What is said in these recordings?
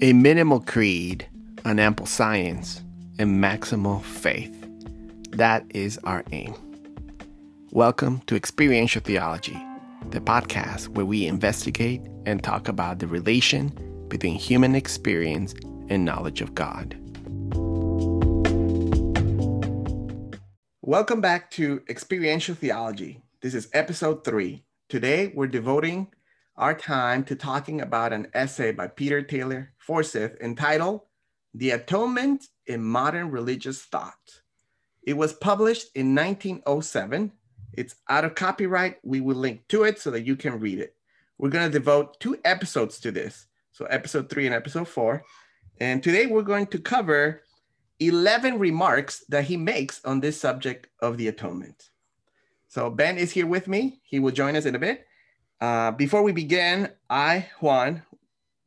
A minimal creed, an ample science, and maximal faith. That is our aim. Welcome to Experiential Theology, the podcast where we investigate and talk about the relation between human experience and knowledge of God. Welcome back to Experiential Theology. This is episode three. Today we're devoting our time to talking about an essay by Peter Taylor Forsyth entitled The Atonement in Modern Religious Thought. It was published in 1907. It's out of copyright. We will link to it so that you can read it. We're going to devote two episodes to this. So, episode three and episode four. And today we're going to cover 11 remarks that he makes on this subject of the atonement. So, Ben is here with me. He will join us in a bit. Uh, before we begin, I, Juan,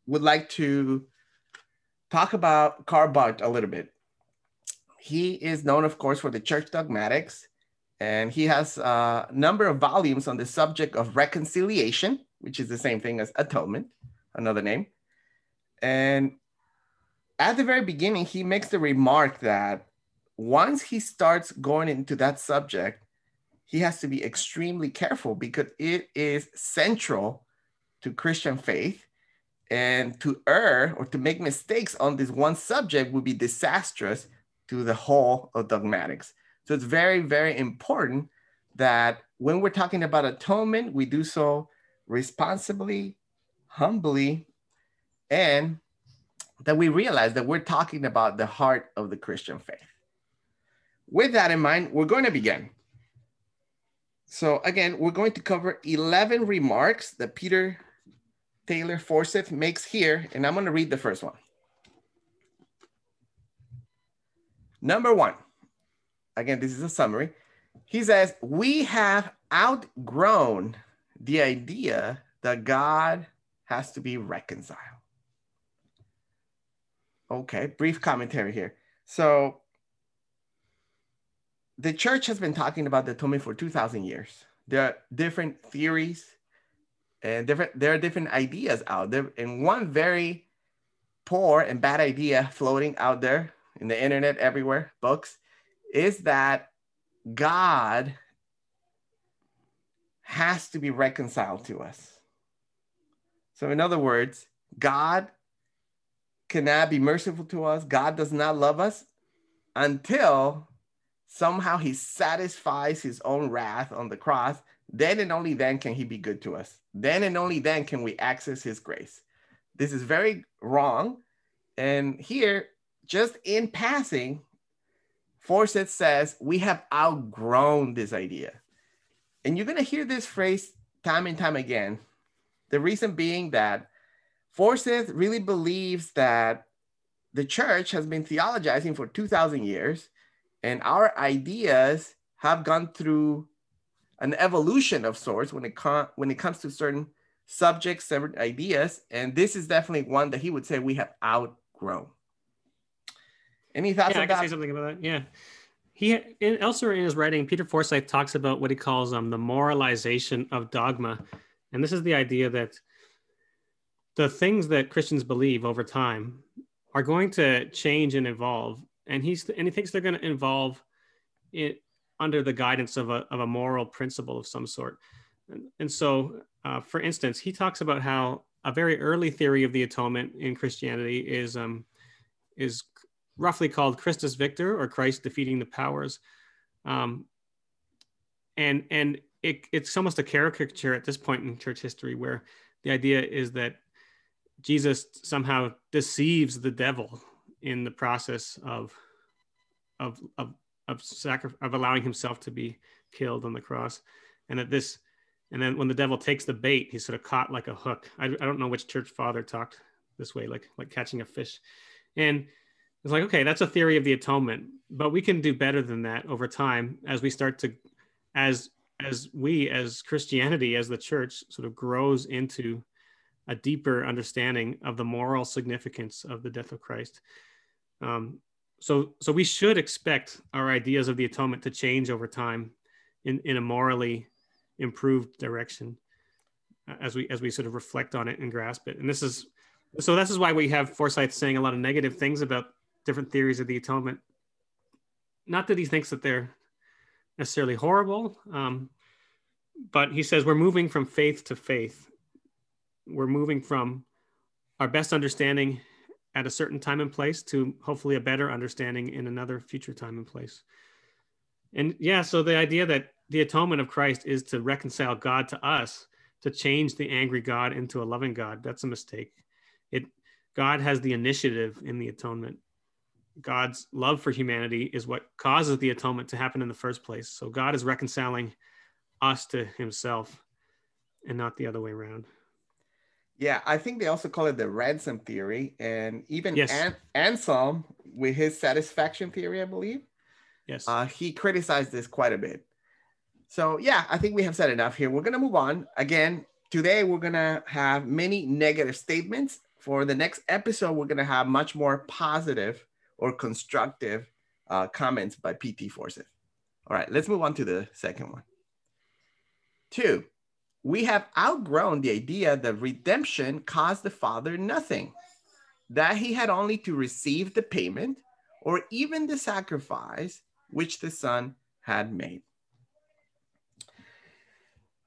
would like to talk about Karl Barth a little bit. He is known, of course, for the church dogmatics, and he has a number of volumes on the subject of reconciliation, which is the same thing as atonement, another name. And at the very beginning, he makes the remark that once he starts going into that subject, he has to be extremely careful because it is central to Christian faith. And to err or to make mistakes on this one subject would be disastrous to the whole of dogmatics. So it's very, very important that when we're talking about atonement, we do so responsibly, humbly, and that we realize that we're talking about the heart of the Christian faith. With that in mind, we're going to begin. So again, we're going to cover 11 remarks that Peter Taylor Forsyth makes here, and I'm going to read the first one. Number one, again, this is a summary. He says, We have outgrown the idea that God has to be reconciled. Okay, brief commentary here. So the church has been talking about the atonement for 2000 years. There are different theories and different there are different ideas out there and one very poor and bad idea floating out there in the internet everywhere books is that god has to be reconciled to us. So in other words god cannot be merciful to us. God does not love us until somehow he satisfies his own wrath on the cross, then and only then can he be good to us. Then and only then can we access his grace. This is very wrong. And here, just in passing, Forsyth says, We have outgrown this idea. And you're going to hear this phrase time and time again. The reason being that Forsyth really believes that the church has been theologizing for 2,000 years and our ideas have gone through an evolution of sorts when it when it comes to certain subjects, certain ideas, and this is definitely one that he would say we have outgrown. Any thoughts? Yeah, I can say something about that. Yeah, he in, elsewhere in his writing, Peter Forsyth talks about what he calls um the moralization of dogma, and this is the idea that the things that Christians believe over time are going to change and evolve and he's and he thinks they're going to involve it under the guidance of a, of a moral principle of some sort. And, and so uh, for instance he talks about how a very early theory of the atonement in christianity is um, is roughly called christus victor or christ defeating the powers. Um, and and it, it's almost a caricature at this point in church history where the idea is that jesus somehow deceives the devil in the process of of of of, sacri- of allowing himself to be killed on the cross, and that this, and then when the devil takes the bait, he's sort of caught like a hook. I, I don't know which church father talked this way, like like catching a fish, and it's like okay, that's a theory of the atonement, but we can do better than that over time as we start to, as as we as Christianity as the church sort of grows into a deeper understanding of the moral significance of the death of Christ um, so, so we should expect our ideas of the atonement to change over time in, in a morally improved direction uh, as we as we sort of reflect on it and grasp it. And this is So this is why we have Forsyth saying a lot of negative things about different theories of the atonement. Not that he thinks that they're necessarily horrible, um, but he says we're moving from faith to faith. We're moving from our best understanding at a certain time and place to hopefully a better understanding in another future time and place. And yeah, so the idea that the atonement of Christ is to reconcile God to us, to change the angry God into a loving God, that's a mistake. It God has the initiative in the atonement. God's love for humanity is what causes the atonement to happen in the first place. So God is reconciling us to himself and not the other way around. Yeah, I think they also call it the ransom theory, and even yes. An- Anselm with his satisfaction theory, I believe. Yes. Uh, he criticized this quite a bit. So yeah, I think we have said enough here. We're gonna move on. Again, today we're gonna have many negative statements. For the next episode, we're gonna have much more positive or constructive uh, comments by PT Forsyth. All right, let's move on to the second one. Two, we have outgrown the idea that redemption cost the father nothing, that he had only to receive the payment or even the sacrifice which the son had made.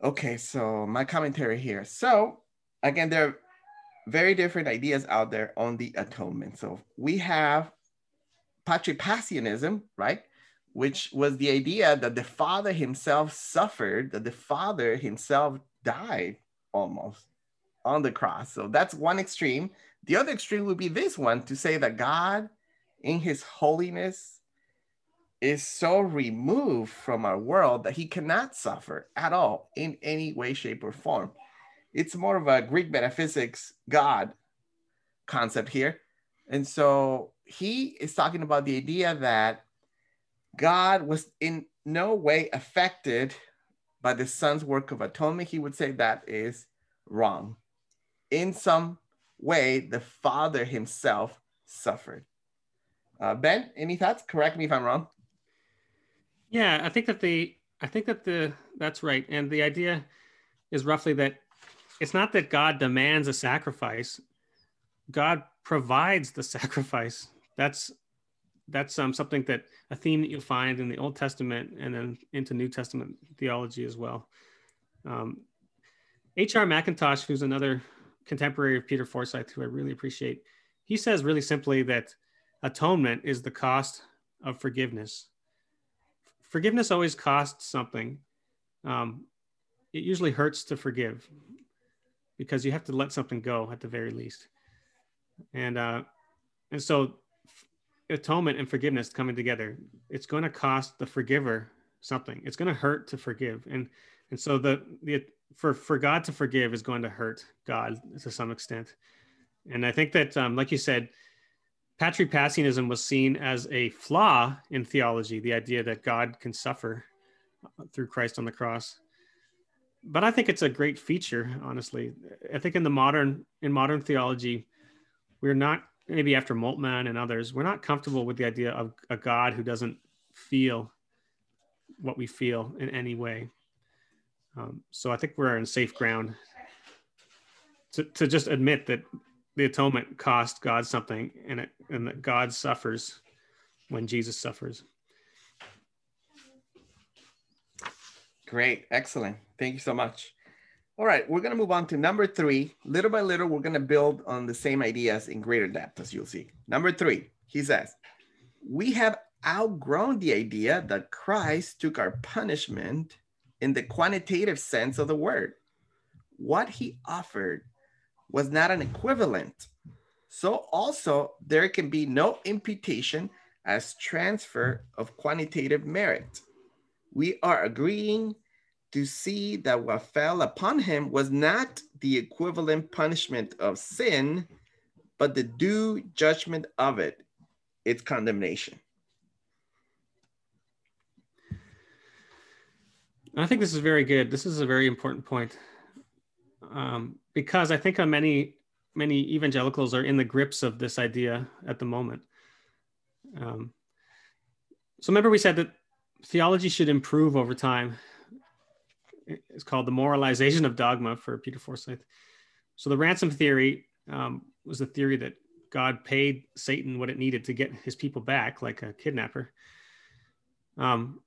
Okay, so my commentary here. So, again, there are very different ideas out there on the atonement. So, we have Patripassianism, right? Which was the idea that the Father himself suffered, that the Father himself died almost on the cross. So that's one extreme. The other extreme would be this one to say that God, in his holiness, is so removed from our world that he cannot suffer at all in any way, shape, or form. It's more of a Greek metaphysics God concept here. And so he is talking about the idea that God was in no way affected by the Son's work of atonement. He would say that is wrong. In some way, the Father himself suffered. Uh, ben, any thoughts? Correct me if I'm wrong. Yeah, I think that the I think that the that's right, and the idea is roughly that it's not that God demands a sacrifice; God provides the sacrifice that's that's um, something that a theme that you'll find in the Old Testament and then into New Testament theology as well. Um, H.R. Mackintosh, who's another contemporary of Peter Forsyth, who I really appreciate, he says really simply that atonement is the cost of forgiveness. Forgiveness always costs something. Um, it usually hurts to forgive because you have to let something go at the very least. And uh, and so atonement and forgiveness coming together. It's going to cost the forgiver something. It's going to hurt to forgive. And and so the the for for god to forgive is going to hurt god to some extent. And i think that um, like you said patripassianism was seen as a flaw in theology the idea that god can suffer through christ on the cross. But i think it's a great feature honestly. I think in the modern in modern theology we're not maybe after Moltmann and others, we're not comfortable with the idea of a God who doesn't feel what we feel in any way. Um, so I think we're in safe ground to, to just admit that the atonement cost God something and, it, and that God suffers when Jesus suffers. Great. Excellent. Thank you so much. All right, we're going to move on to number three. Little by little, we're going to build on the same ideas in greater depth, as you'll see. Number three, he says, We have outgrown the idea that Christ took our punishment in the quantitative sense of the word. What he offered was not an equivalent. So, also, there can be no imputation as transfer of quantitative merit. We are agreeing to see that what fell upon him was not the equivalent punishment of sin, but the due judgment of it, its condemnation. I think this is very good. This is a very important point um, because I think many many evangelicals are in the grips of this idea at the moment. Um, so remember, we said that theology should improve over time it's called the moralization of dogma for Peter Forsyth. So the ransom theory um, was the theory that God paid Satan what it needed to get his people back, like a kidnapper. Um,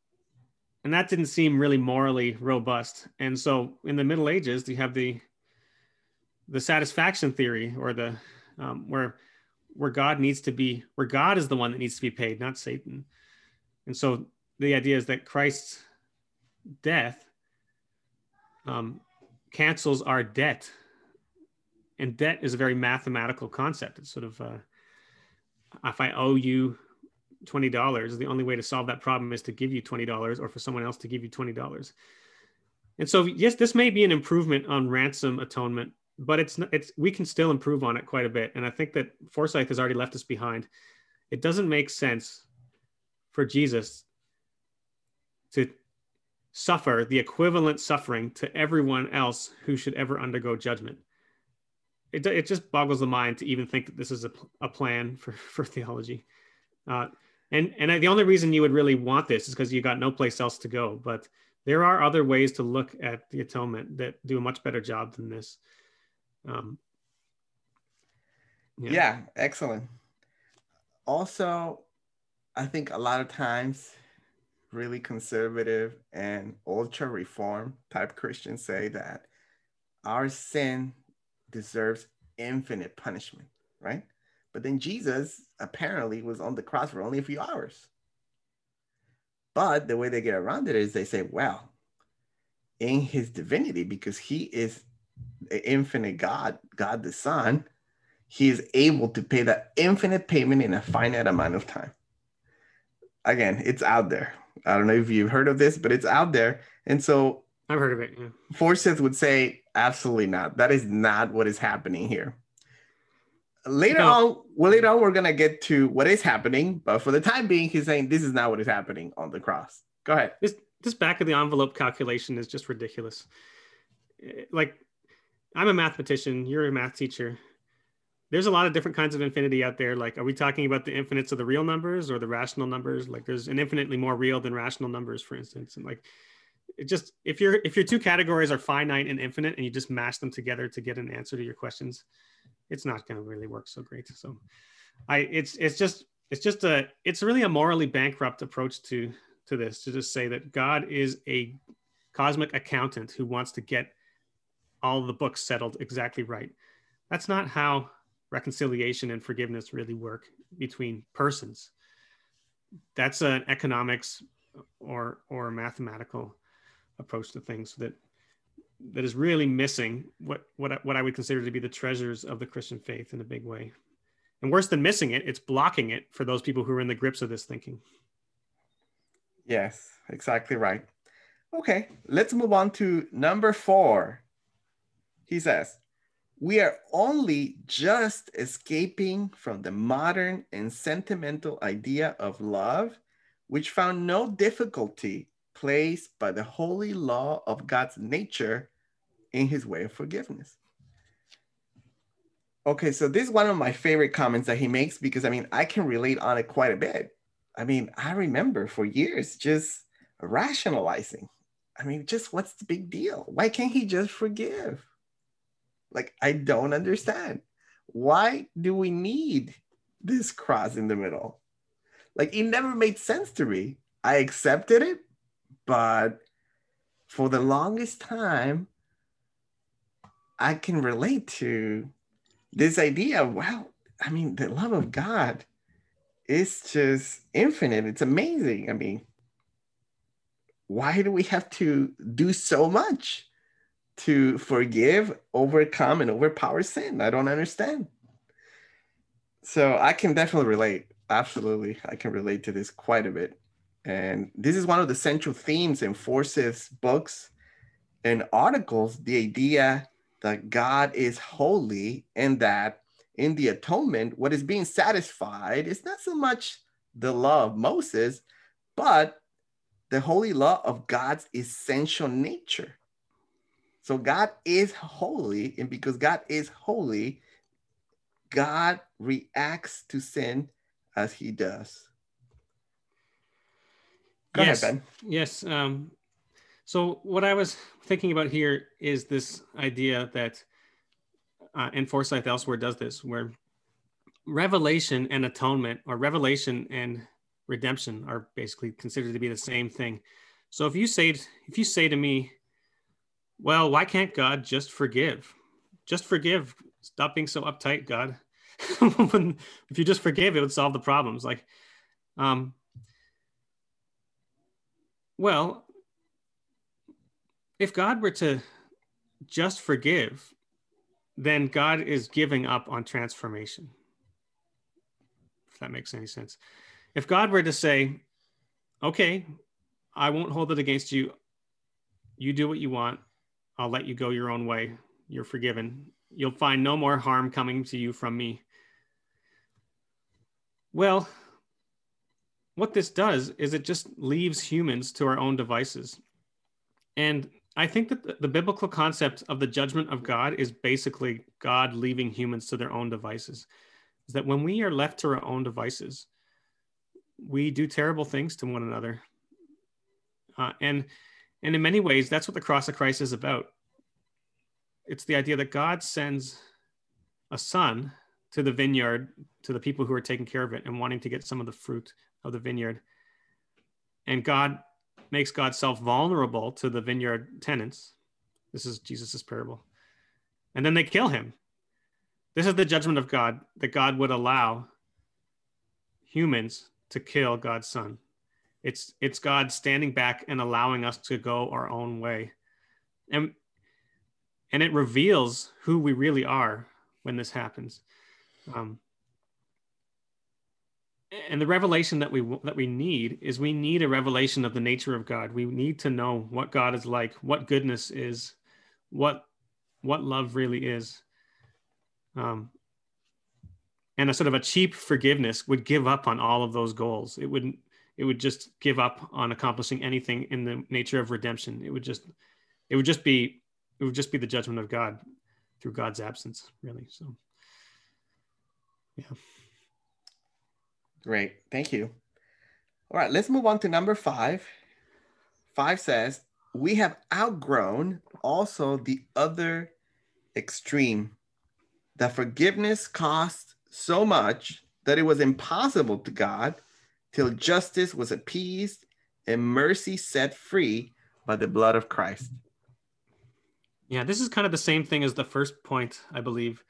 and that didn't seem really morally robust. And so, in the Middle Ages, you have the the satisfaction theory, or the um, where where God needs to be, where God is the one that needs to be paid, not Satan. And so, the idea is that Christ's death um, cancels our debt. And debt is a very mathematical concept. It's sort of, uh, if I owe you $20, the only way to solve that problem is to give you $20 or for someone else to give you $20. And so, yes, this may be an improvement on ransom atonement, but it's, it's, we can still improve on it quite a bit. And I think that Forsyth has already left us behind. It doesn't make sense for Jesus to suffer the equivalent suffering to everyone else who should ever undergo judgment. It, it just boggles the mind to even think that this is a, a plan for, for theology. Uh, and and the only reason you would really want this is because you got no place else to go. But there are other ways to look at the atonement that do a much better job than this. Um, yeah. yeah, excellent. Also, I think a lot of times really conservative and ultra reform type Christians say that our sin deserves infinite punishment, right? But then Jesus apparently was on the cross for only a few hours. But the way they get around it is they say, well, in his divinity, because he is the infinite God, God the Son, he is able to pay that infinite payment in a finite amount of time. Again, it's out there. I don't know if you've heard of this, but it's out there. And so I've heard of it. Yeah. Forsyth would say, absolutely not. That is not what is happening here. Later no. on, well, later on, we're gonna get to what is happening, but for the time being, he's saying this is not what is happening on the cross. Go ahead. This this back of the envelope calculation is just ridiculous. Eh, like, I'm a mathematician. You're a math teacher there's a lot of different kinds of infinity out there. Like, are we talking about the infinites of the real numbers or the rational numbers? Like, there's an infinitely more real than rational numbers, for instance. And like, it just if your if your two categories are finite and infinite, and you just mash them together to get an answer to your questions, it's not going to really work so great. So, I it's it's just it's just a it's really a morally bankrupt approach to to this to just say that God is a cosmic accountant who wants to get all the books settled exactly right. That's not how reconciliation and forgiveness really work between persons. That's an economics or or mathematical approach to things that that is really missing what what what I would consider to be the treasures of the Christian faith in a big way. And worse than missing it, it's blocking it for those people who are in the grips of this thinking. Yes, exactly right. Okay, let's move on to number 4. He says, we are only just escaping from the modern and sentimental idea of love, which found no difficulty placed by the holy law of God's nature in his way of forgiveness. Okay, so this is one of my favorite comments that he makes because I mean, I can relate on it quite a bit. I mean, I remember for years just rationalizing. I mean, just what's the big deal? Why can't he just forgive? Like, I don't understand. Why do we need this cross in the middle? Like, it never made sense to me. I accepted it, but for the longest time, I can relate to this idea of, well, I mean, the love of God is just infinite. It's amazing. I mean, why do we have to do so much? To forgive, overcome, and overpower sin. I don't understand. So I can definitely relate. Absolutely. I can relate to this quite a bit. And this is one of the central themes in Forsyth's books and articles the idea that God is holy and that in the atonement, what is being satisfied is not so much the law of Moses, but the holy law of God's essential nature. So God is holy, and because God is holy, God reacts to sin as he does. Go yes. ahead, Ben. Yes. Um, so what I was thinking about here is this idea that uh, and Forsyth elsewhere does this, where revelation and atonement, or revelation and redemption, are basically considered to be the same thing. So if you say if you say to me, "Well, why can't God just forgive? Just forgive. Stop being so uptight, God." if you just forgive, it would solve the problems. Like, um, well, if God were to just forgive, then God is giving up on transformation. If that makes any sense. If God were to say, okay, I won't hold it against you. You do what you want. I'll let you go your own way. You're forgiven. You'll find no more harm coming to you from me. Well, what this does is it just leaves humans to our own devices. And I think that the, the, biblical concept of the judgment of God is basically God leaving humans to their own devices. Is that when we are left to our own devices, we do terrible things to one another. Uh, and and in many ways, that's what the cross of Christ is about. It's the idea that God sends a son to the vineyard, to the people who are taking care of it and wanting to get some of the fruit of the vineyard. And God makes God self vulnerable to the vineyard tenants. This is Jesus's parable. And then they kill him. This is the judgment of God that God would allow humans to kill God's son. It's it's God standing back and allowing us to go our own way. And and it reveals who we really are when this happens. Um, and the revelation that we that we need is we need a revelation of the nature of God. We need to know what God is like, what goodness is, what what love really is. Um, and a sort of a cheap forgiveness would give up on all of those goals. It wouldn't. It would just give up on accomplishing anything in the nature of redemption. It would just. It would just be. It would just be the judgment of God through God's absence, really. So. Yeah. Great. Thank you. All right, let's move on to number five. Five says, We have outgrown also the other extreme that forgiveness cost so much that it was impossible to God till justice was appeased and mercy set free by the blood of Christ. Yeah, this is kind of the same thing as the first point, I believe,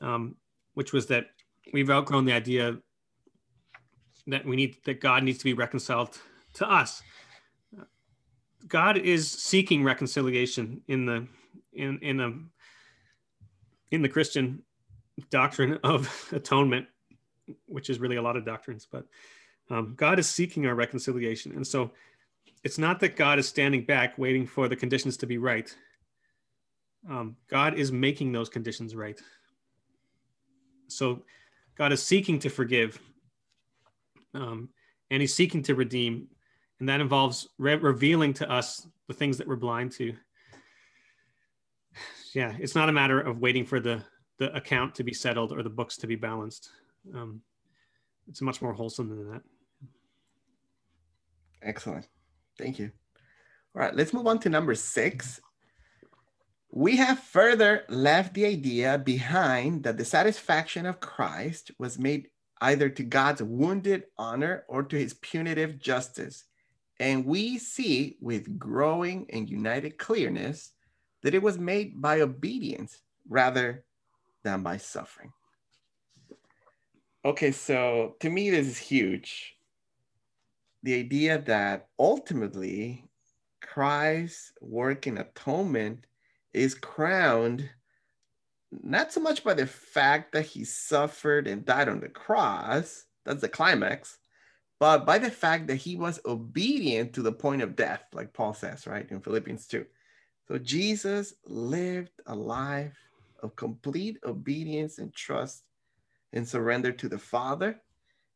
um, which was that we've outgrown the idea that we need that God needs to be reconciled to us. God is seeking reconciliation in the in in a in the Christian doctrine of atonement, which is really a lot of doctrines, but um, God is seeking our reconciliation, and so it's not that God is standing back waiting for the conditions to be right. Um, God is making those conditions right. So God is seeking to forgive um, and he's seeking to redeem, and that involves re- revealing to us the things that we're blind to. Yeah, it's not a matter of waiting for the the account to be settled or the books to be balanced. Um, it's much more wholesome than that. Excellent, thank you. All right, let's move on to number six. We have further left the idea behind that the satisfaction of Christ was made either to God's wounded honor or to his punitive justice. And we see with growing and united clearness that it was made by obedience rather than by suffering. Okay, so to me, this is huge. The idea that ultimately Christ's work in atonement is crowned not so much by the fact that he suffered and died on the cross, that's the climax, but by the fact that he was obedient to the point of death, like Paul says, right, in Philippians 2. So Jesus lived a life of complete obedience and trust and surrender to the Father.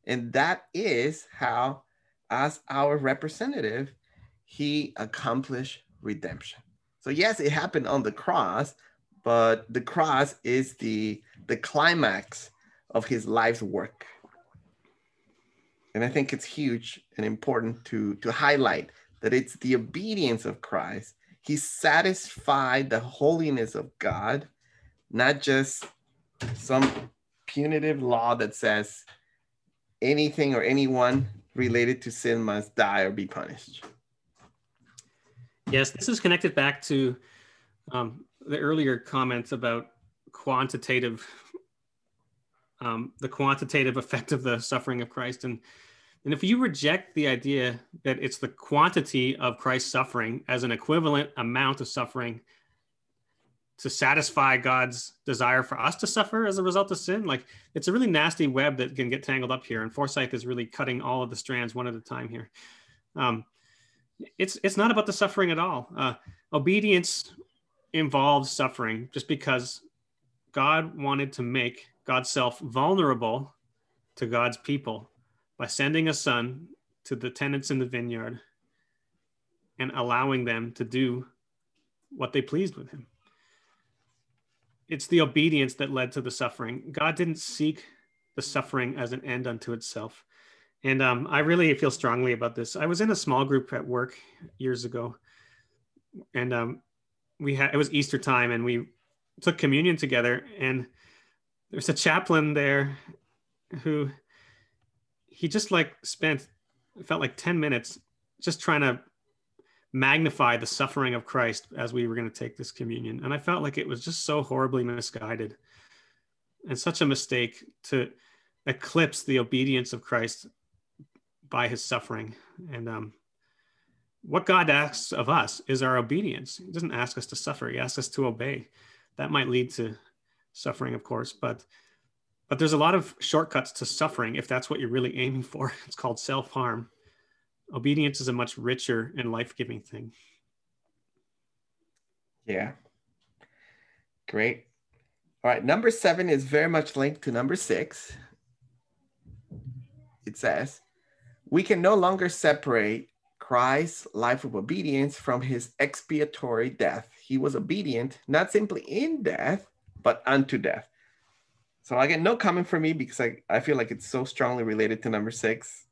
And that is how, as our representative, he accomplished redemption. So, yes, it happened on the cross, but the cross is the the climax of his life's work and i think it's huge and important to to highlight that it's the obedience of christ he satisfied the holiness of god not just some punitive law that says anything or anyone related to sin must die or be punished. Yes, this is connected back to um, the earlier comments about quantitative, um, the quantitative effect of the suffering of Christ. And, and if you reject the idea that it's the quantity of Christ's suffering as an equivalent amount of suffering to satisfy God's desire for us to suffer as a result of sin. Like it's a really nasty web that can get tangled up here. And Forsyth is really cutting all of the strands one at a time here. Um, it's it's not about the suffering at all. Uh, obedience involves suffering just because God wanted to make God's self vulnerable to God's people by sending a son to the tenants in the vineyard and allowing them to do what they pleased with him it's the obedience that led to the suffering. God didn't seek the suffering as an end unto itself. And um, I really feel strongly about this. I was in a small group at work years ago, and um, we had it was Easter time, and we took communion together. And there's a chaplain there who he just like spent felt like 10 minutes just trying to magnify the suffering of Christ as we were going to take this communion. And I felt like it was just so horribly misguided and such a mistake to eclipse the obedience of Christ by his suffering. And um, what God asks of us is our obedience. He doesn't ask us to suffer, he asks us to obey. That might lead to suffering, of course, but but there's a lot of shortcuts to suffering if that's what you're really aiming for. It's called self-harm obedience is a much richer and life-giving thing. Yeah. Great. All right number seven is very much linked to number six. It says we can no longer separate christ's life of obedience from his expiatory death. He was obedient not simply in death but unto death. So I get no comment from me because I, I feel like it's so strongly related to number six.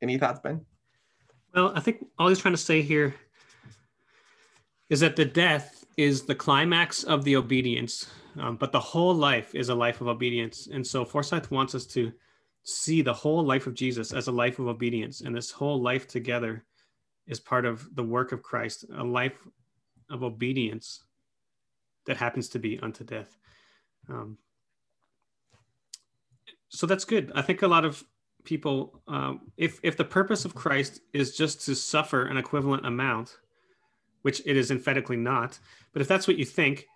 Any thoughts, Ben? Well, I think all he's trying to say here is that the death is the climax of the obedience, um, but the whole life is a life of obedience. And so Forsyth wants us to see the whole life of Jesus as a life of obedience. And this whole life together is part of the work of Christ, a life of obedience that happens to be unto death. Um, so that's good. I think a lot of people um, if if the purpose of christ is just to suffer an equivalent amount which it is emphatically not but if that's what you think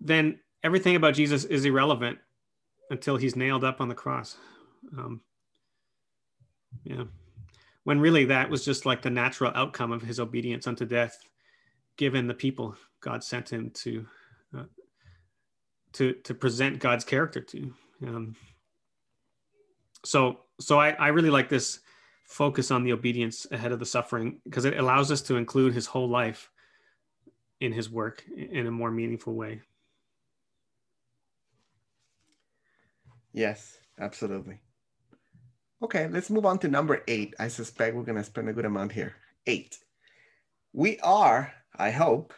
then everything about jesus is irrelevant until he's nailed up on the cross. Um, yeah. When really that was just like the natural outcome of his obedience unto death given the people god sent him to uh, to to present god's character to. Um, so so I, I really like this focus on the obedience ahead of the suffering because it allows us to include his whole life in his work in a more meaningful way. Yes, absolutely. Okay, let's move on to number eight. I suspect we're going to spend a good amount here. Eight. We are, I hope,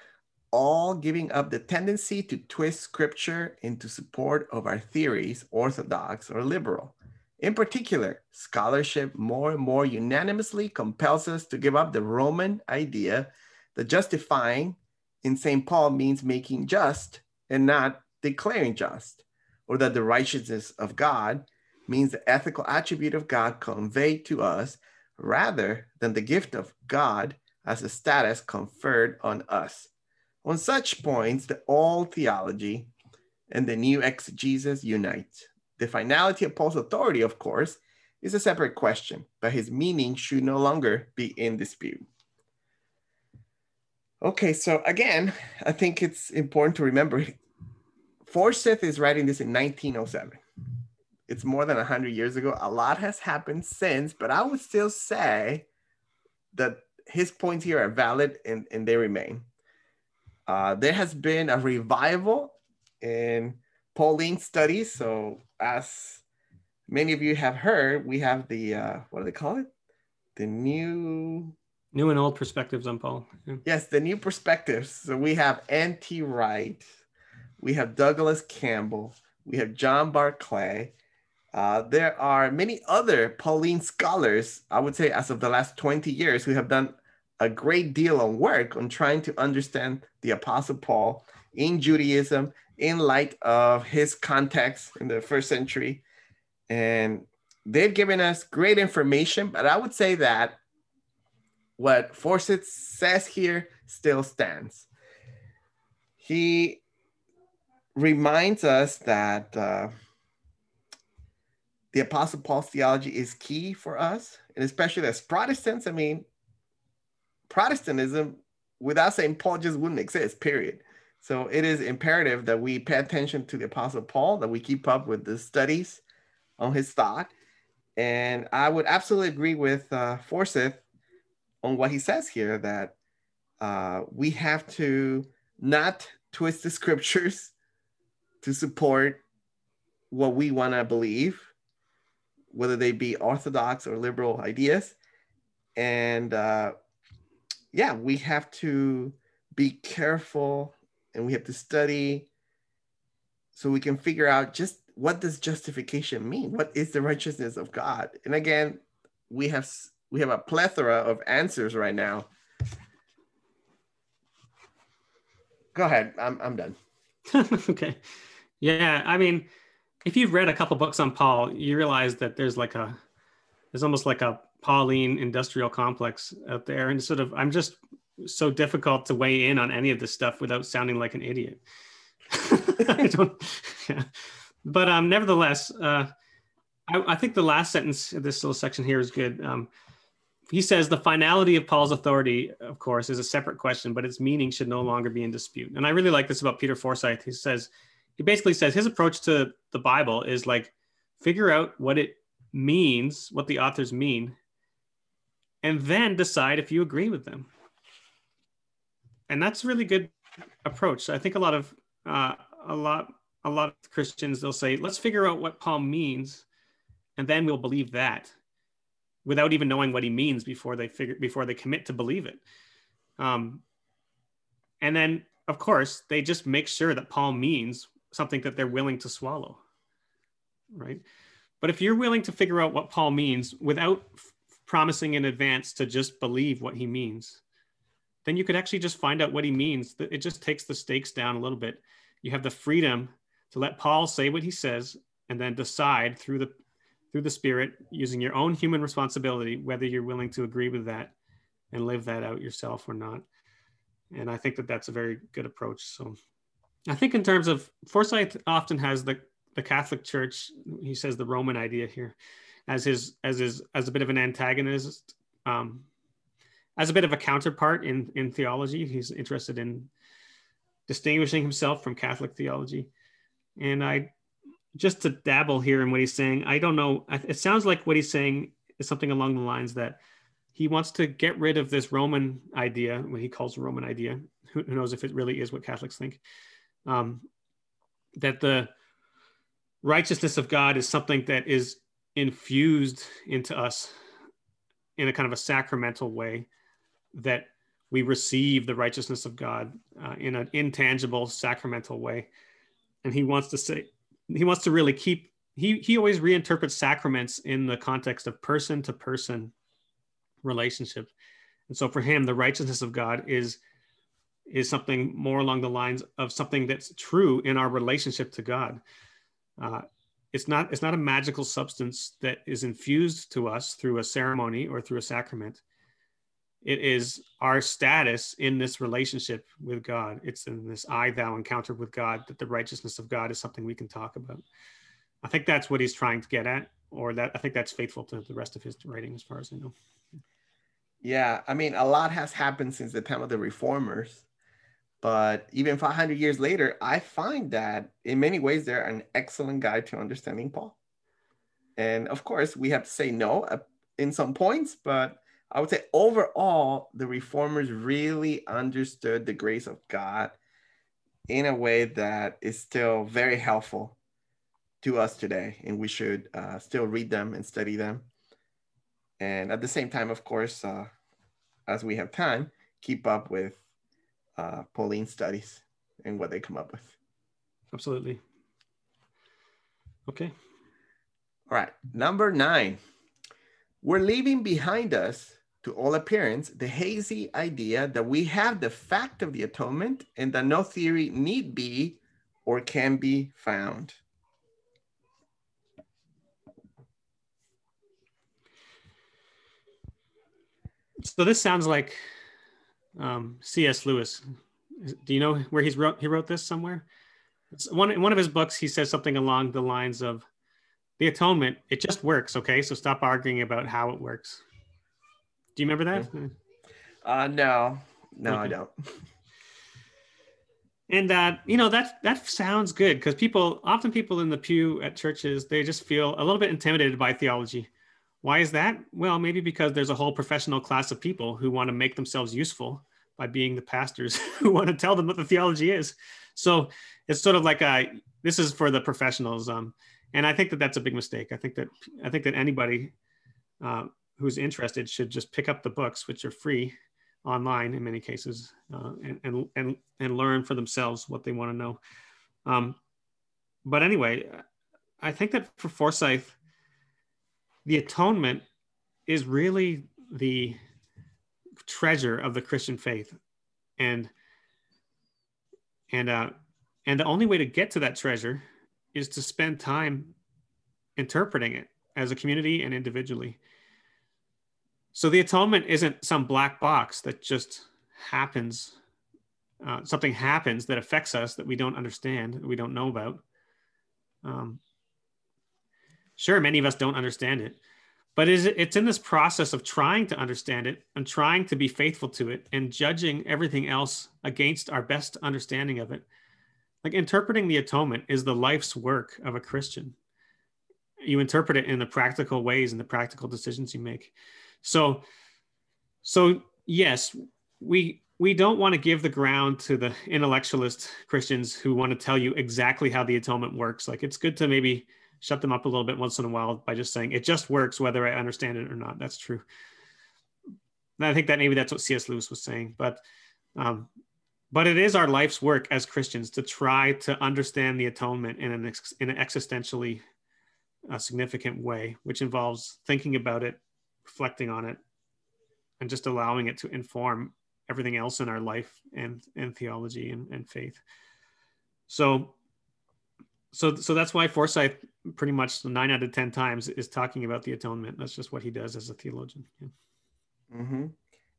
all giving up the tendency to twist scripture into support of our theories, orthodox or liberal. In particular, scholarship more and more unanimously compels us to give up the Roman idea that justifying in St. Paul means making just and not declaring just, or that the righteousness of God means the ethical attribute of God conveyed to us rather than the gift of God as a status conferred on us. On such points, the old theology and the new exegesis unite. The finality of Paul's authority, of course, is a separate question, but his meaning should no longer be in dispute. Okay, so again, I think it's important to remember Forsyth is writing this in 1907. It's more than 100 years ago. A lot has happened since, but I would still say that his points here are valid and, and they remain. Uh, there has been a revival in Pauline studies. So as many of you have heard, we have the uh, what do they call it? The new new and old perspectives on Paul. Yeah. Yes, the new perspectives. So we have N.T. Wright, we have Douglas Campbell, we have John Barclay. Uh, there are many other Pauline scholars, I would say, as of the last 20 years, who have done a great deal of work on trying to understand the Apostle Paul in Judaism in light of his context in the first century. And they've given us great information, but I would say that what Forsyth says here still stands. He reminds us that uh, the Apostle Paul's theology is key for us, and especially as Protestants. I mean, Protestantism without St. Paul just wouldn't exist, period. So it is imperative that we pay attention to the Apostle Paul, that we keep up with the studies on his thought. And I would absolutely agree with uh, Forsyth on what he says here that uh, we have to not twist the scriptures to support what we want to believe, whether they be orthodox or liberal ideas. And uh, yeah, we have to be careful and we have to study so we can figure out just what does justification mean? What is the righteousness of god? And again we have we have a plethora of answers right now. Go ahead. I'm, I'm done. Okay. Yeah i mean if you've read a couple books on paul you realize that there's like a there's almost like a pauline industrial complex out there. And sort of i'm just so difficult to weigh in on any of this stuff without sounding like an idiot. I don't, yeah. But um, nevertheless, uh, I, I, think the last sentence of this little section here is good. Um, he says the finality of Paul's authority, of course, is a separate question, but its meaning should no longer be in dispute. And I really like this about Peter Forsyth. He says, he basically says his approach to the Bible is like figure out what it means, what the authors mean, and then decide if you agree with them and that's a really good approach. I think a lot of uh, a lot a lot of Christians they'll say, let's figure out what Paul means, and then we'll believe that, without even knowing what he means before they figure before they commit to believe it. Um, and then of course they just make sure that Paul means something that they're willing to swallow, right? But if you're willing to figure out what Paul means without f- promising in advance to just believe what he means, then you could actually just find out what he means. It just takes the stakes down a little bit. You have the freedom to let Paul say what he says and then decide through the through the spirit using your own human responsibility whether you're willing to agree with that and live that out yourself or not. And I think that that's a very good approach. So I think in terms of Forsyth often has the the Catholic Church, he says the Roman idea here, as his as his as a bit of an antagonist um, as a bit of a counterpart in in theology. He's interested in distinguishing himself from Catholic theology, and I just to dabble here in what he's saying. I don't know. It sounds like what he's saying is something along the lines that he wants to get rid of this Roman idea, what he calls Roman idea. Who, who knows if it really is what Catholics think? Um, that the righteousness of God is something that is infused into us in a kind of a sacramental way that we receive the righteousness of God uh, in an intangible sacramental way. And he wants to say, he wants to really keep, he, he always reinterprets sacraments in the context of person to person relationship. And so for him, the righteousness of God is, is something more along the lines of something that's true in our relationship to God. Uh, it's not, it's not a magical substance that is infused to us through a ceremony or through a sacrament it is our status in this relationship with God. It's in this I thou encounter with God that the righteousness of God is something we can talk about. I think that's what he's trying to get at, or that I think that's faithful to the rest of his writing, as far as I know. Yeah, I mean, a lot has happened since the time of the reformers, but even 500 years later, I find that in many ways they're an excellent guide to understanding Paul. And of course, we have to say no uh, in some points, but I would say overall, the reformers really understood the grace of God in a way that is still very helpful to us today. And we should uh, still read them and study them. And at the same time, of course, uh, as we have time, keep up with uh, Pauline studies and what they come up with. absolutely. Okay. All right. Number nine. We're leaving behind us, to all appearance, the hazy idea that we have the fact of the atonement and that no theory need be or can be found. So this sounds like um, C.S. Lewis. Do you know where he's wrote? He wrote this somewhere. It's one in one of his books. He says something along the lines of, "The atonement, it just works. Okay, so stop arguing about how it works." Do you remember that? Uh, no, no, okay. I don't. And uh, you know that that sounds good because people often people in the pew at churches they just feel a little bit intimidated by theology. Why is that? Well, maybe because there's a whole professional class of people who want to make themselves useful by being the pastors who want to tell them what the theology is. So it's sort of like a this is for the professionals, um, and I think that that's a big mistake. I think that I think that anybody uh, who's interested should just pick up the books, which are free online in many cases uh, and, and, and, and learn for themselves what they want to know. Um, but anyway, I think that for Forsyth, the atonement is really the treasure of the Christian faith. And, and, uh, and the only way to get to that treasure is to spend time interpreting it as a community and individually. So the atonement isn't some black box that just happens. Uh, something happens that affects us that we don't understand, that we don't know about. Um, sure, many of us don't understand it, but it's in this process of trying to understand it and trying to be faithful to it and judging everything else against our best understanding of it. Like interpreting the atonement is the life's work of a Christian. You interpret it in the practical ways and the practical decisions you make. So, so yes, we we don't want to give the ground to the intellectualist Christians who want to tell you exactly how the atonement works. Like it's good to maybe shut them up a little bit once in a while by just saying it just works whether I understand it or not. That's true. And I think that maybe that's what C.S. Lewis was saying, but um, but it is our life's work as Christians to try to understand the atonement in an ex- in an existentially uh, significant way, which involves thinking about it reflecting on it and just allowing it to inform everything else in our life and and theology and, and faith so so so that's why forsyth pretty much nine out of ten times is talking about the atonement that's just what he does as a theologian yeah. mm-hmm.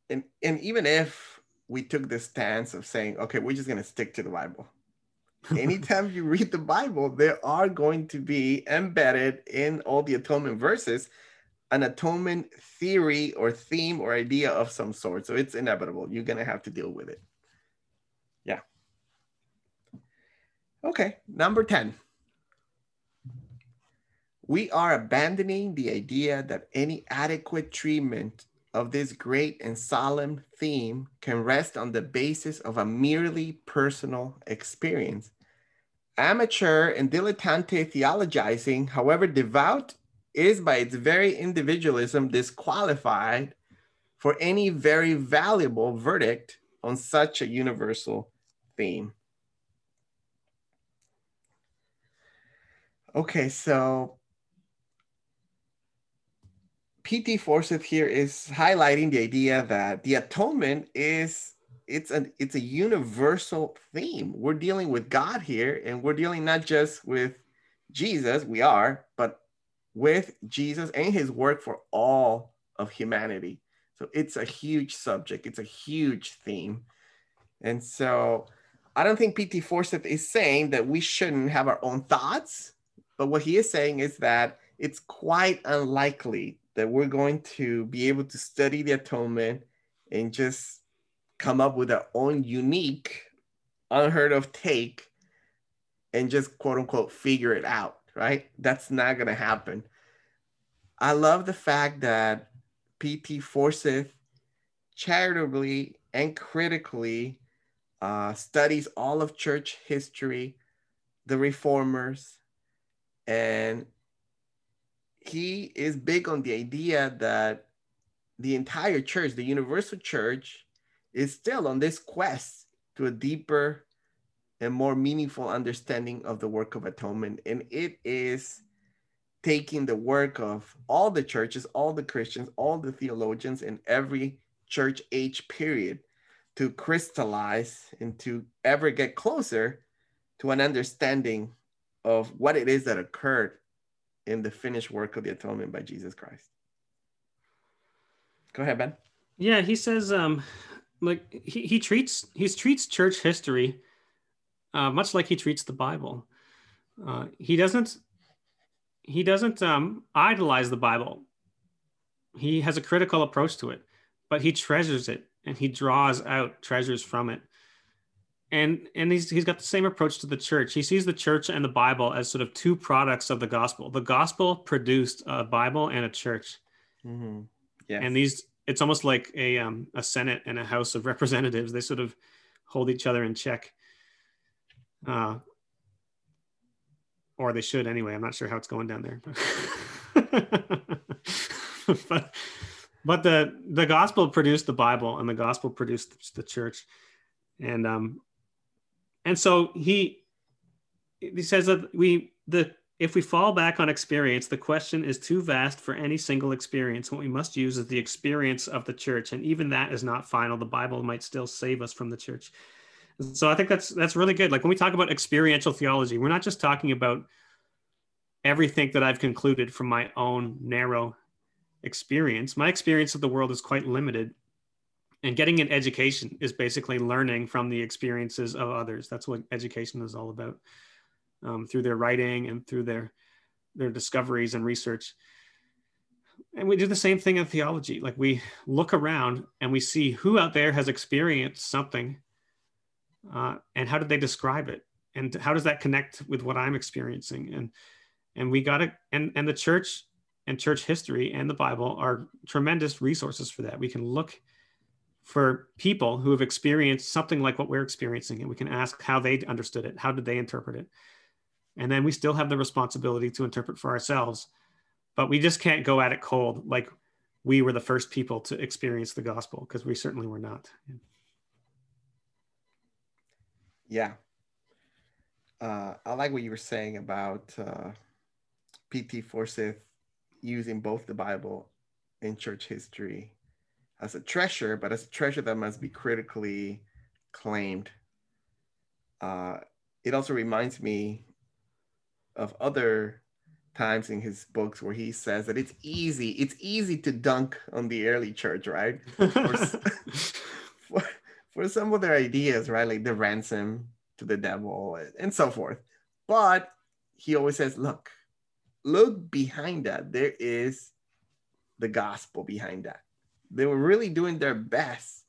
and and even if we took the stance of saying okay we're just going to stick to the bible anytime you read the bible there are going to be embedded in all the atonement verses an atonement theory or theme or idea of some sort. So it's inevitable. You're going to have to deal with it. Yeah. Okay, number 10. We are abandoning the idea that any adequate treatment of this great and solemn theme can rest on the basis of a merely personal experience. Amateur and dilettante theologizing, however devout is by its very individualism disqualified for any very valuable verdict on such a universal theme. Okay, so P.T. Forsyth here is highlighting the idea that the atonement is it's an it's a universal theme. We're dealing with God here, and we're dealing not just with Jesus, we are, but with Jesus and his work for all of humanity. So it's a huge subject, it's a huge theme. And so I don't think P.T. Forsyth is saying that we shouldn't have our own thoughts, but what he is saying is that it's quite unlikely that we're going to be able to study the atonement and just come up with our own unique, unheard of take and just quote unquote figure it out right? That's not going to happen. I love the fact that P.T. Forsyth charitably and critically uh, studies all of church history, the reformers, and he is big on the idea that the entire church, the universal church, is still on this quest to a deeper and more meaningful understanding of the work of atonement. And it is taking the work of all the churches, all the Christians, all the theologians in every church age period to crystallize and to ever get closer to an understanding of what it is that occurred in the finished work of the atonement by Jesus Christ. Go ahead, Ben. Yeah, he says um like he, he treats he treats church history uh, much like he treats the Bible. Uh, he doesn't he doesn't um, idolize the Bible. He has a critical approach to it, but he treasures it and he draws out treasures from it. And and he's he's got the same approach to the church. He sees the church and the Bible as sort of two products of the gospel. The gospel produced a Bible and a church. Mm-hmm. Yes. And these it's almost like a um, a Senate and a House of Representatives. They sort of hold each other in check. Uh, or they should anyway. I'm not sure how it's going down there. but but the the gospel produced the Bible, and the gospel produced the church, and um, and so he he says that we the if we fall back on experience, the question is too vast for any single experience. What we must use is the experience of the church, and even that is not final. The Bible might still save us from the church. So I think that's that's really good. Like when we talk about experiential theology, we're not just talking about everything that I've concluded from my own narrow experience. My experience of the world is quite limited. And getting an education is basically learning from the experiences of others. That's what education is all about um, through their writing and through their, their discoveries and research. And we do the same thing in theology. Like we look around and we see who out there has experienced something uh, and how did they describe it and how does that connect with what i'm experiencing and and we got to and and the church and church history and the bible are tremendous resources for that we can look for people who have experienced something like what we're experiencing and we can ask how they understood it how did they interpret it and then we still have the responsibility to interpret for ourselves but we just can't go at it cold like we were the first people to experience the gospel because we certainly were not yeah. Uh, I like what you were saying about uh, P.T. Forsyth using both the Bible and church history as a treasure, but as a treasure that must be critically claimed. Uh, it also reminds me of other times in his books where he says that it's easy it's easy to dunk on the early church right for, for, for some of their ideas, right? Like the ransom to the devil and so forth. But he always says, look, look behind that. There is the gospel behind that. They were really doing their best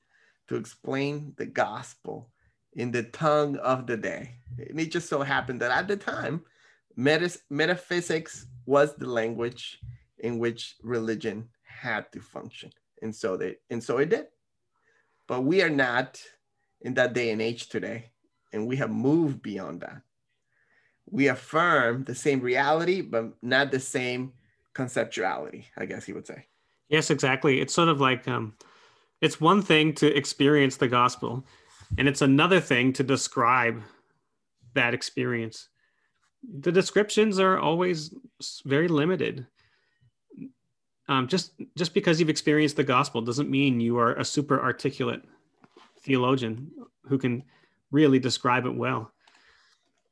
to explain the gospel in the tongue of the day. And it just so happened that at the time, metas- metaphysics was the language in which religion had to function. And so they and so it did. But we are not in that day and age today, and we have moved beyond that. We affirm the same reality, but not the same conceptuality, I guess he would say. Yes, exactly. It's sort of like um, it's one thing to experience the gospel, and it's another thing to describe that experience. The descriptions are always very limited. Um, just just because you've experienced the gospel doesn't mean you are a super articulate theologian who can really describe it well.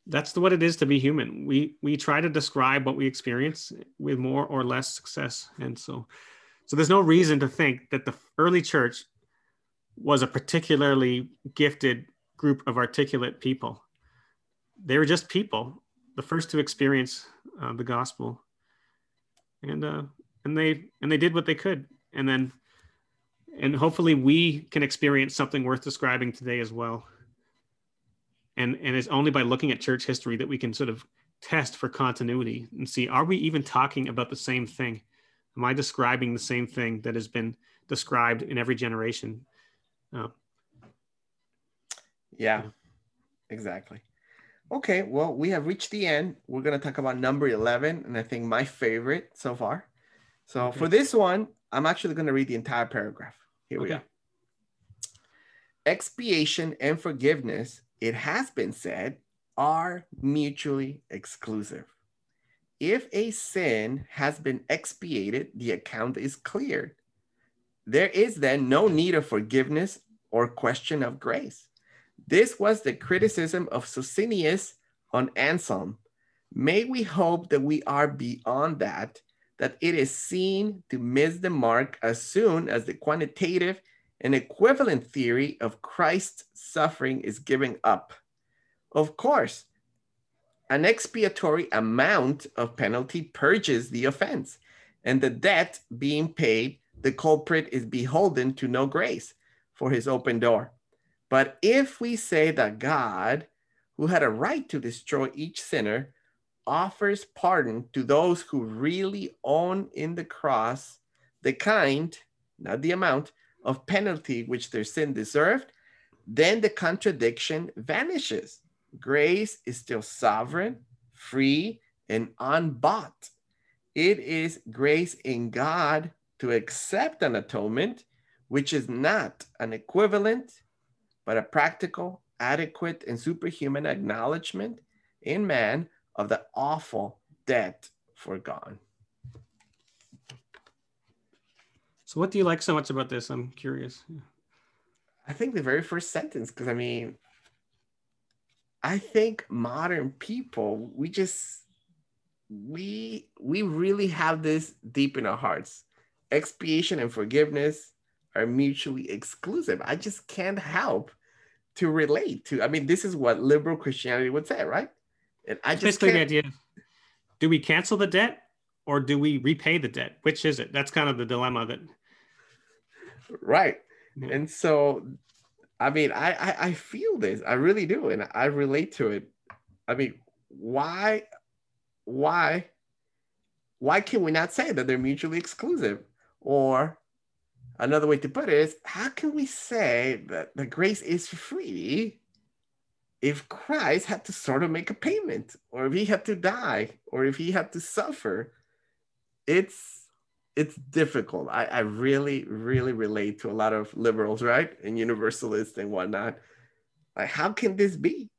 That's the, what it is to be human. We we try to describe what we experience with more or less success, and so so there's no reason to think that the early church was a particularly gifted group of articulate people. They were just people, the first to experience uh, the gospel, and uh, and they and they did what they could, and then and hopefully we can experience something worth describing today as well. And and it's only by looking at church history that we can sort of test for continuity and see are we even talking about the same thing? Am I describing the same thing that has been described in every generation? Uh, yeah, exactly. Okay, well, we have reached the end. We're going to talk about number 11, and I think my favorite so far. So okay. for this one, I'm actually going to read the entire paragraph. Here okay. we go. Expiation and forgiveness it has been said, are mutually exclusive. If a sin has been expiated, the account is cleared. There is then no need of forgiveness or question of grace. This was the criticism of Socinius on Anselm. May we hope that we are beyond that, that it is seen to miss the mark as soon as the quantitative and equivalent theory of Christ's suffering is given up. Of course, an expiatory amount of penalty purges the offense, and the debt being paid, the culprit is beholden to no grace for his open door. But if we say that God, who had a right to destroy each sinner, offers pardon to those who really own in the cross the kind, not the amount, of penalty which their sin deserved, then the contradiction vanishes. Grace is still sovereign, free, and unbought. It is grace in God to accept an atonement, which is not an equivalent, but a practical, adequate, and superhuman acknowledgement in man of the awful debt forgone. So, what do you like so much about this? I'm curious. I think the very first sentence, because I mean, I think modern people, we just we we really have this deep in our hearts. Expiation and forgiveness are mutually exclusive. I just can't help to relate to. I mean, this is what liberal Christianity would say, right? And I just basically can't... the idea: do we cancel the debt or do we repay the debt? Which is it? That's kind of the dilemma that. Right, yeah. and so, I mean, I, I I feel this. I really do, and I relate to it. I mean, why, why, why can we not say that they're mutually exclusive? Or another way to put it is, how can we say that the grace is free if Christ had to sort of make a payment, or if he had to die, or if he had to suffer, it's it's difficult. I, I really, really relate to a lot of liberals, right? And universalists and whatnot. Like, how can this be?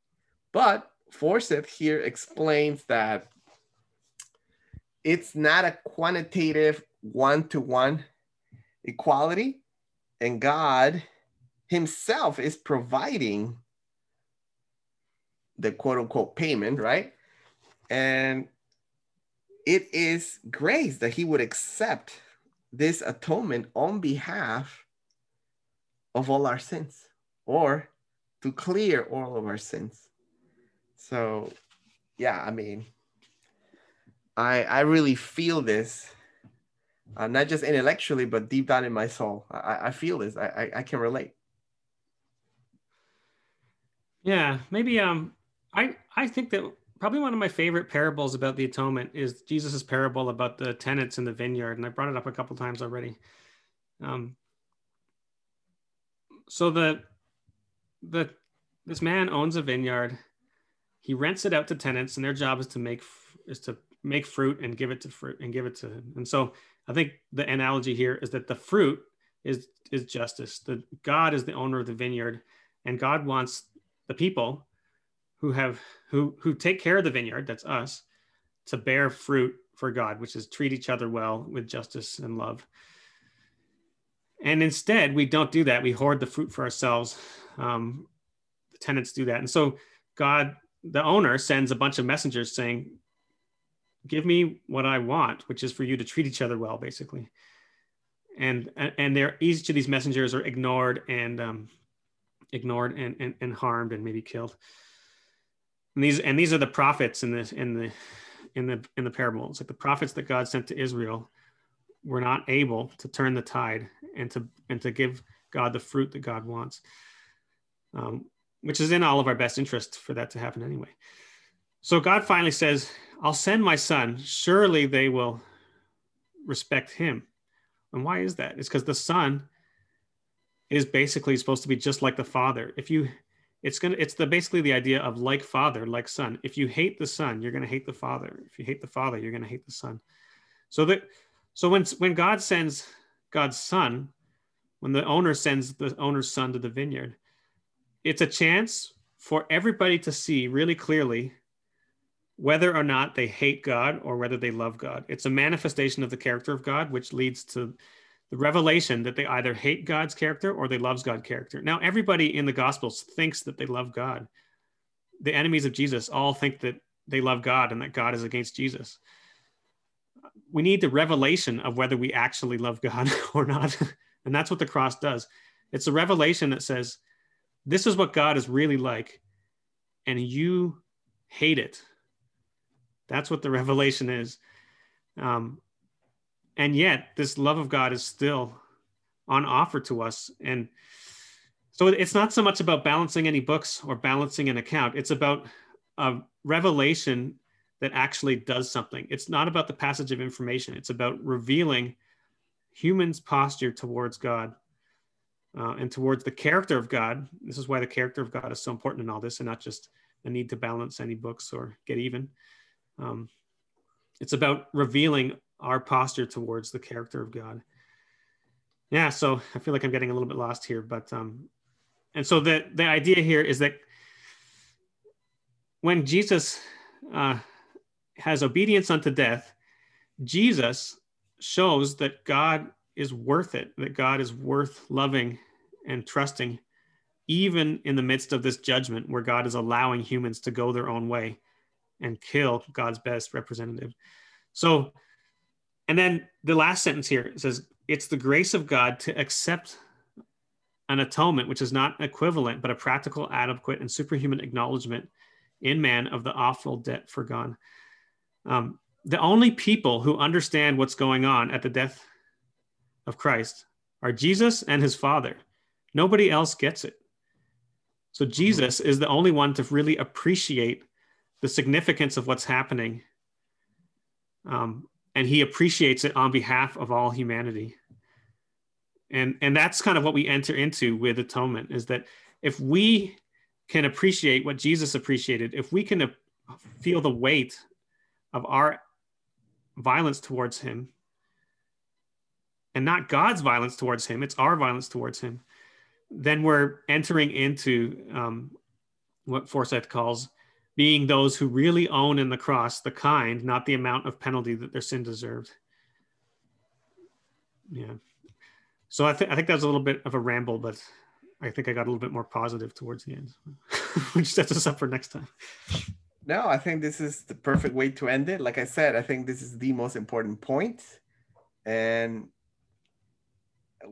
But Forsyth here explains that it's not a quantitative one-to-one equality, and God Himself is providing the quote unquote payment, right? And it is grace that he would accept this atonement on behalf of all our sins or to clear all of our sins. So, yeah, I mean, I I really feel this, uh, not just intellectually, but deep down in my soul. I, I feel this. I, I I can relate. Yeah, maybe um I I think that probably one of my favorite parables about the atonement is Jesus's parable about the tenants in the vineyard, and I brought it up a couple times already. Um, so the the this man owns a vineyard. He rents it out to tenants, and their job is to make is to make fruit and give it to fruit and give it to him. And so I think the analogy here is that the fruit is is justice. The God is the owner of the vineyard, and God wants the people who have who who take care of the vineyard that's us to bear fruit for god which is treat each other well with justice and love. And instead we don't do that. We hoard the fruit for ourselves. Um, the tenants do that. And so god the owner sends a bunch of messengers saying give me what i want which is for you to treat each other well basically. And and they're each of these messengers are ignored and um, ignored and, and, and harmed and maybe killed and these and these are the prophets in this in the in the in the parable. It's like the prophets that God sent to Israel were not able to turn the tide and to and to give God the fruit that God wants, um, which is in all of our best interest for that to happen anyway. So God finally says, "I'll send my son. Surely they will respect him." And why is that? It's because the son is basically supposed to be just like the father. If you it's gonna it's the basically the idea of like father like son. If you hate the son you're gonna hate the father. If you hate the father you're gonna hate the son. So that so when when god sends god's son when the owner sends the owner's son to the vineyard it's a chance for everybody to see really clearly whether or not they hate God or whether they love God. It's a manifestation of the character of God, which leads to the revelation that they either hate God's character or they loves God's character. Now, everybody in the Gospels thinks that they love God. The enemies of Jesus all think that they love God and that God is against Jesus. We need the revelation of whether we actually love God or not. and that's what the cross does. It's a revelation that says, this is what God is really like, and you hate it that's what the revelation is. Um, and yet, this love of God is still on offer to us. And so it's not so much about balancing any books or balancing an account, it's about a revelation that actually does something. It's not about the passage of information, it's about revealing humans' posture towards God. Uh, and towards the character of God. This is why the character of God is so important in all this, and not just a need to balance any books or get even. Um, it's about revealing our posture towards the character of God. Yeah, so I feel like I'm getting a little bit lost here, but um, and so the the idea here is that when Jesus uh, has obedience unto death, Jesus shows that God is worth it, that God is worth loving and trusting, even in the midst of this judgment where God is allowing humans to go their own way and kill God's best representative. So, and then the last sentence here says, it's the grace of God to accept an atonement, which is not equivalent, but a practical, adequate, and superhuman acknowledgement in man of the awful debt forgone. Um, the only people who understand what's going on at the death of Christ are Jesus and his Father. Nobody else gets it. So Jesus is the only one to really appreciate the significance of what's happening. Um, and he appreciates it on behalf of all humanity. And, and that's kind of what we enter into with atonement is that if we can appreciate what Jesus appreciated, if we can feel the weight of our violence towards him, and not God's violence towards him, it's our violence towards him, then we're entering into um, what Forsyth calls being those who really own in the cross the kind, not the amount of penalty that their sin deserved. Yeah. So I, th- I think that was a little bit of a ramble, but I think I got a little bit more positive towards the end, which sets us up for next time. No, I think this is the perfect way to end it. Like I said, I think this is the most important point. And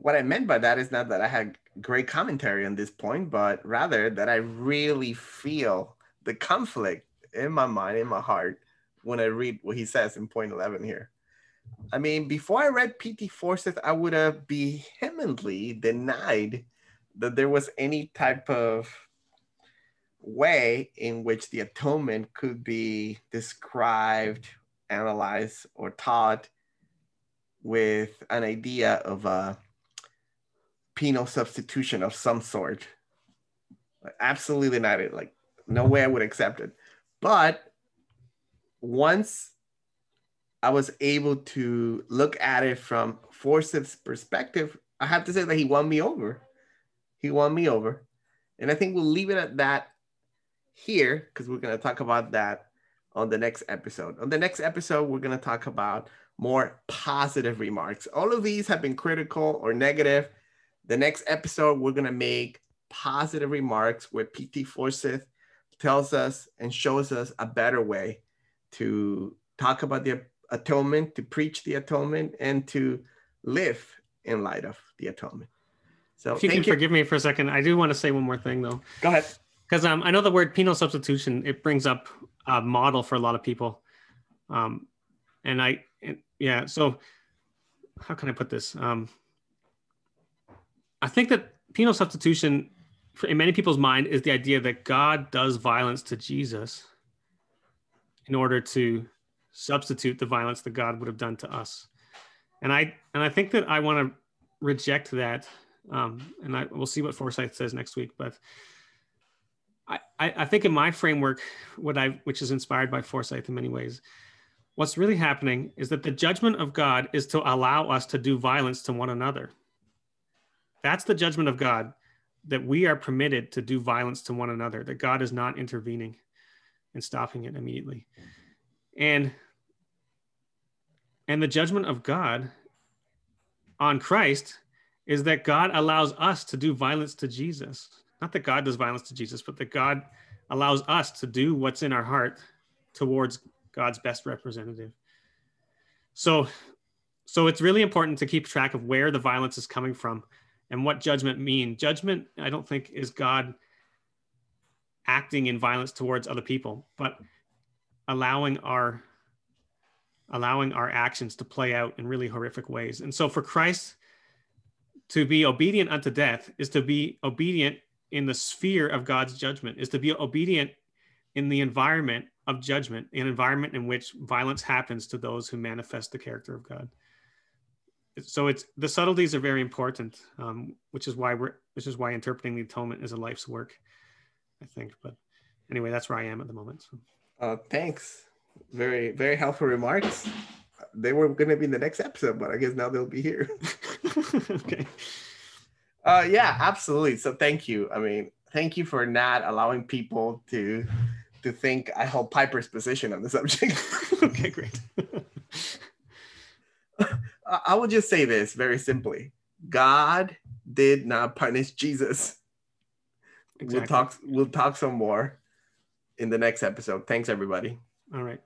what I meant by that is not that I had great commentary on this point, but rather that I really feel the conflict in my mind, in my heart, when I read what he says in point 11 here. I mean, before I read P.T. Forsyth, I would have vehemently denied that there was any type of way in which the atonement could be described, analyzed, or taught with an idea of a penal substitution of some sort. Absolutely not. It like no way I would accept it. But once I was able to look at it from Forsyth's perspective, I have to say that he won me over. He won me over. And I think we'll leave it at that here because we're going to talk about that on the next episode. On the next episode, we're going to talk about more positive remarks. All of these have been critical or negative. The next episode, we're going to make positive remarks with P.T. Forsyth tells us and shows us a better way to talk about the atonement, to preach the atonement, and to live in light of the atonement. So, if you can you. forgive me for a second, I do want to say one more thing, though. Go ahead. Because um, I know the word penal substitution it brings up a model for a lot of people, um, and I and, yeah. So, how can I put this? Um, I think that penal substitution in many people's mind is the idea that God does violence to Jesus in order to substitute the violence that God would have done to us. And I and I think that I want to reject that. Um, and I we'll see what Forsyth says next week. But I, I, think in my framework, what I which is inspired by Forsyth in many ways, what's really happening is that the judgment of God is to allow us to do violence to one another. That's the judgment of God that we are permitted to do violence to one another, that God is not intervening and stopping it immediately. And and the judgment of God on Christ is that God allows us to do violence to Jesus. Not that God does violence to Jesus, but that God allows us to do what's in our heart towards God's best representative. So so it's really important to keep track of where the violence is coming from and what judgment mean. Judgment, I don't think, is God acting in violence towards other people, but allowing our allowing our actions to play out in really horrific ways. And so for Christ to be obedient unto death is to be obedient in the sphere of God's judgment, is to be obedient in the environment of judgment, an environment in which violence happens to those who manifest the character of God so it's the subtleties are very important, um, which is why we're which is why interpreting the atonement is a life's work, I think. But anyway, that's where I am at the moment. So. Uh, thanks. Very very helpful remarks. They were going to be in the next episode, but I guess now they'll be here. okay. Uh, yeah, absolutely. So thank you. I mean, thank you for not allowing people to to think I hold Piper's position on the subject. okay, great. I will just say this very simply God did not punish Jesus. Exactly. We'll talk we'll talk some more in the next episode. Thanks everybody. All right.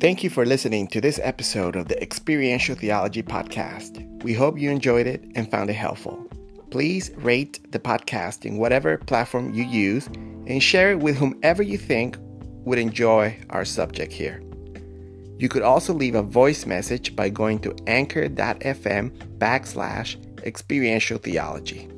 Thank you for listening to this episode of the Experiential Theology Podcast. We hope you enjoyed it and found it helpful. Please rate the podcast in whatever platform you use and share it with whomever you think would enjoy our subject here. You could also leave a voice message by going to anchor.fm backslash experiential theology.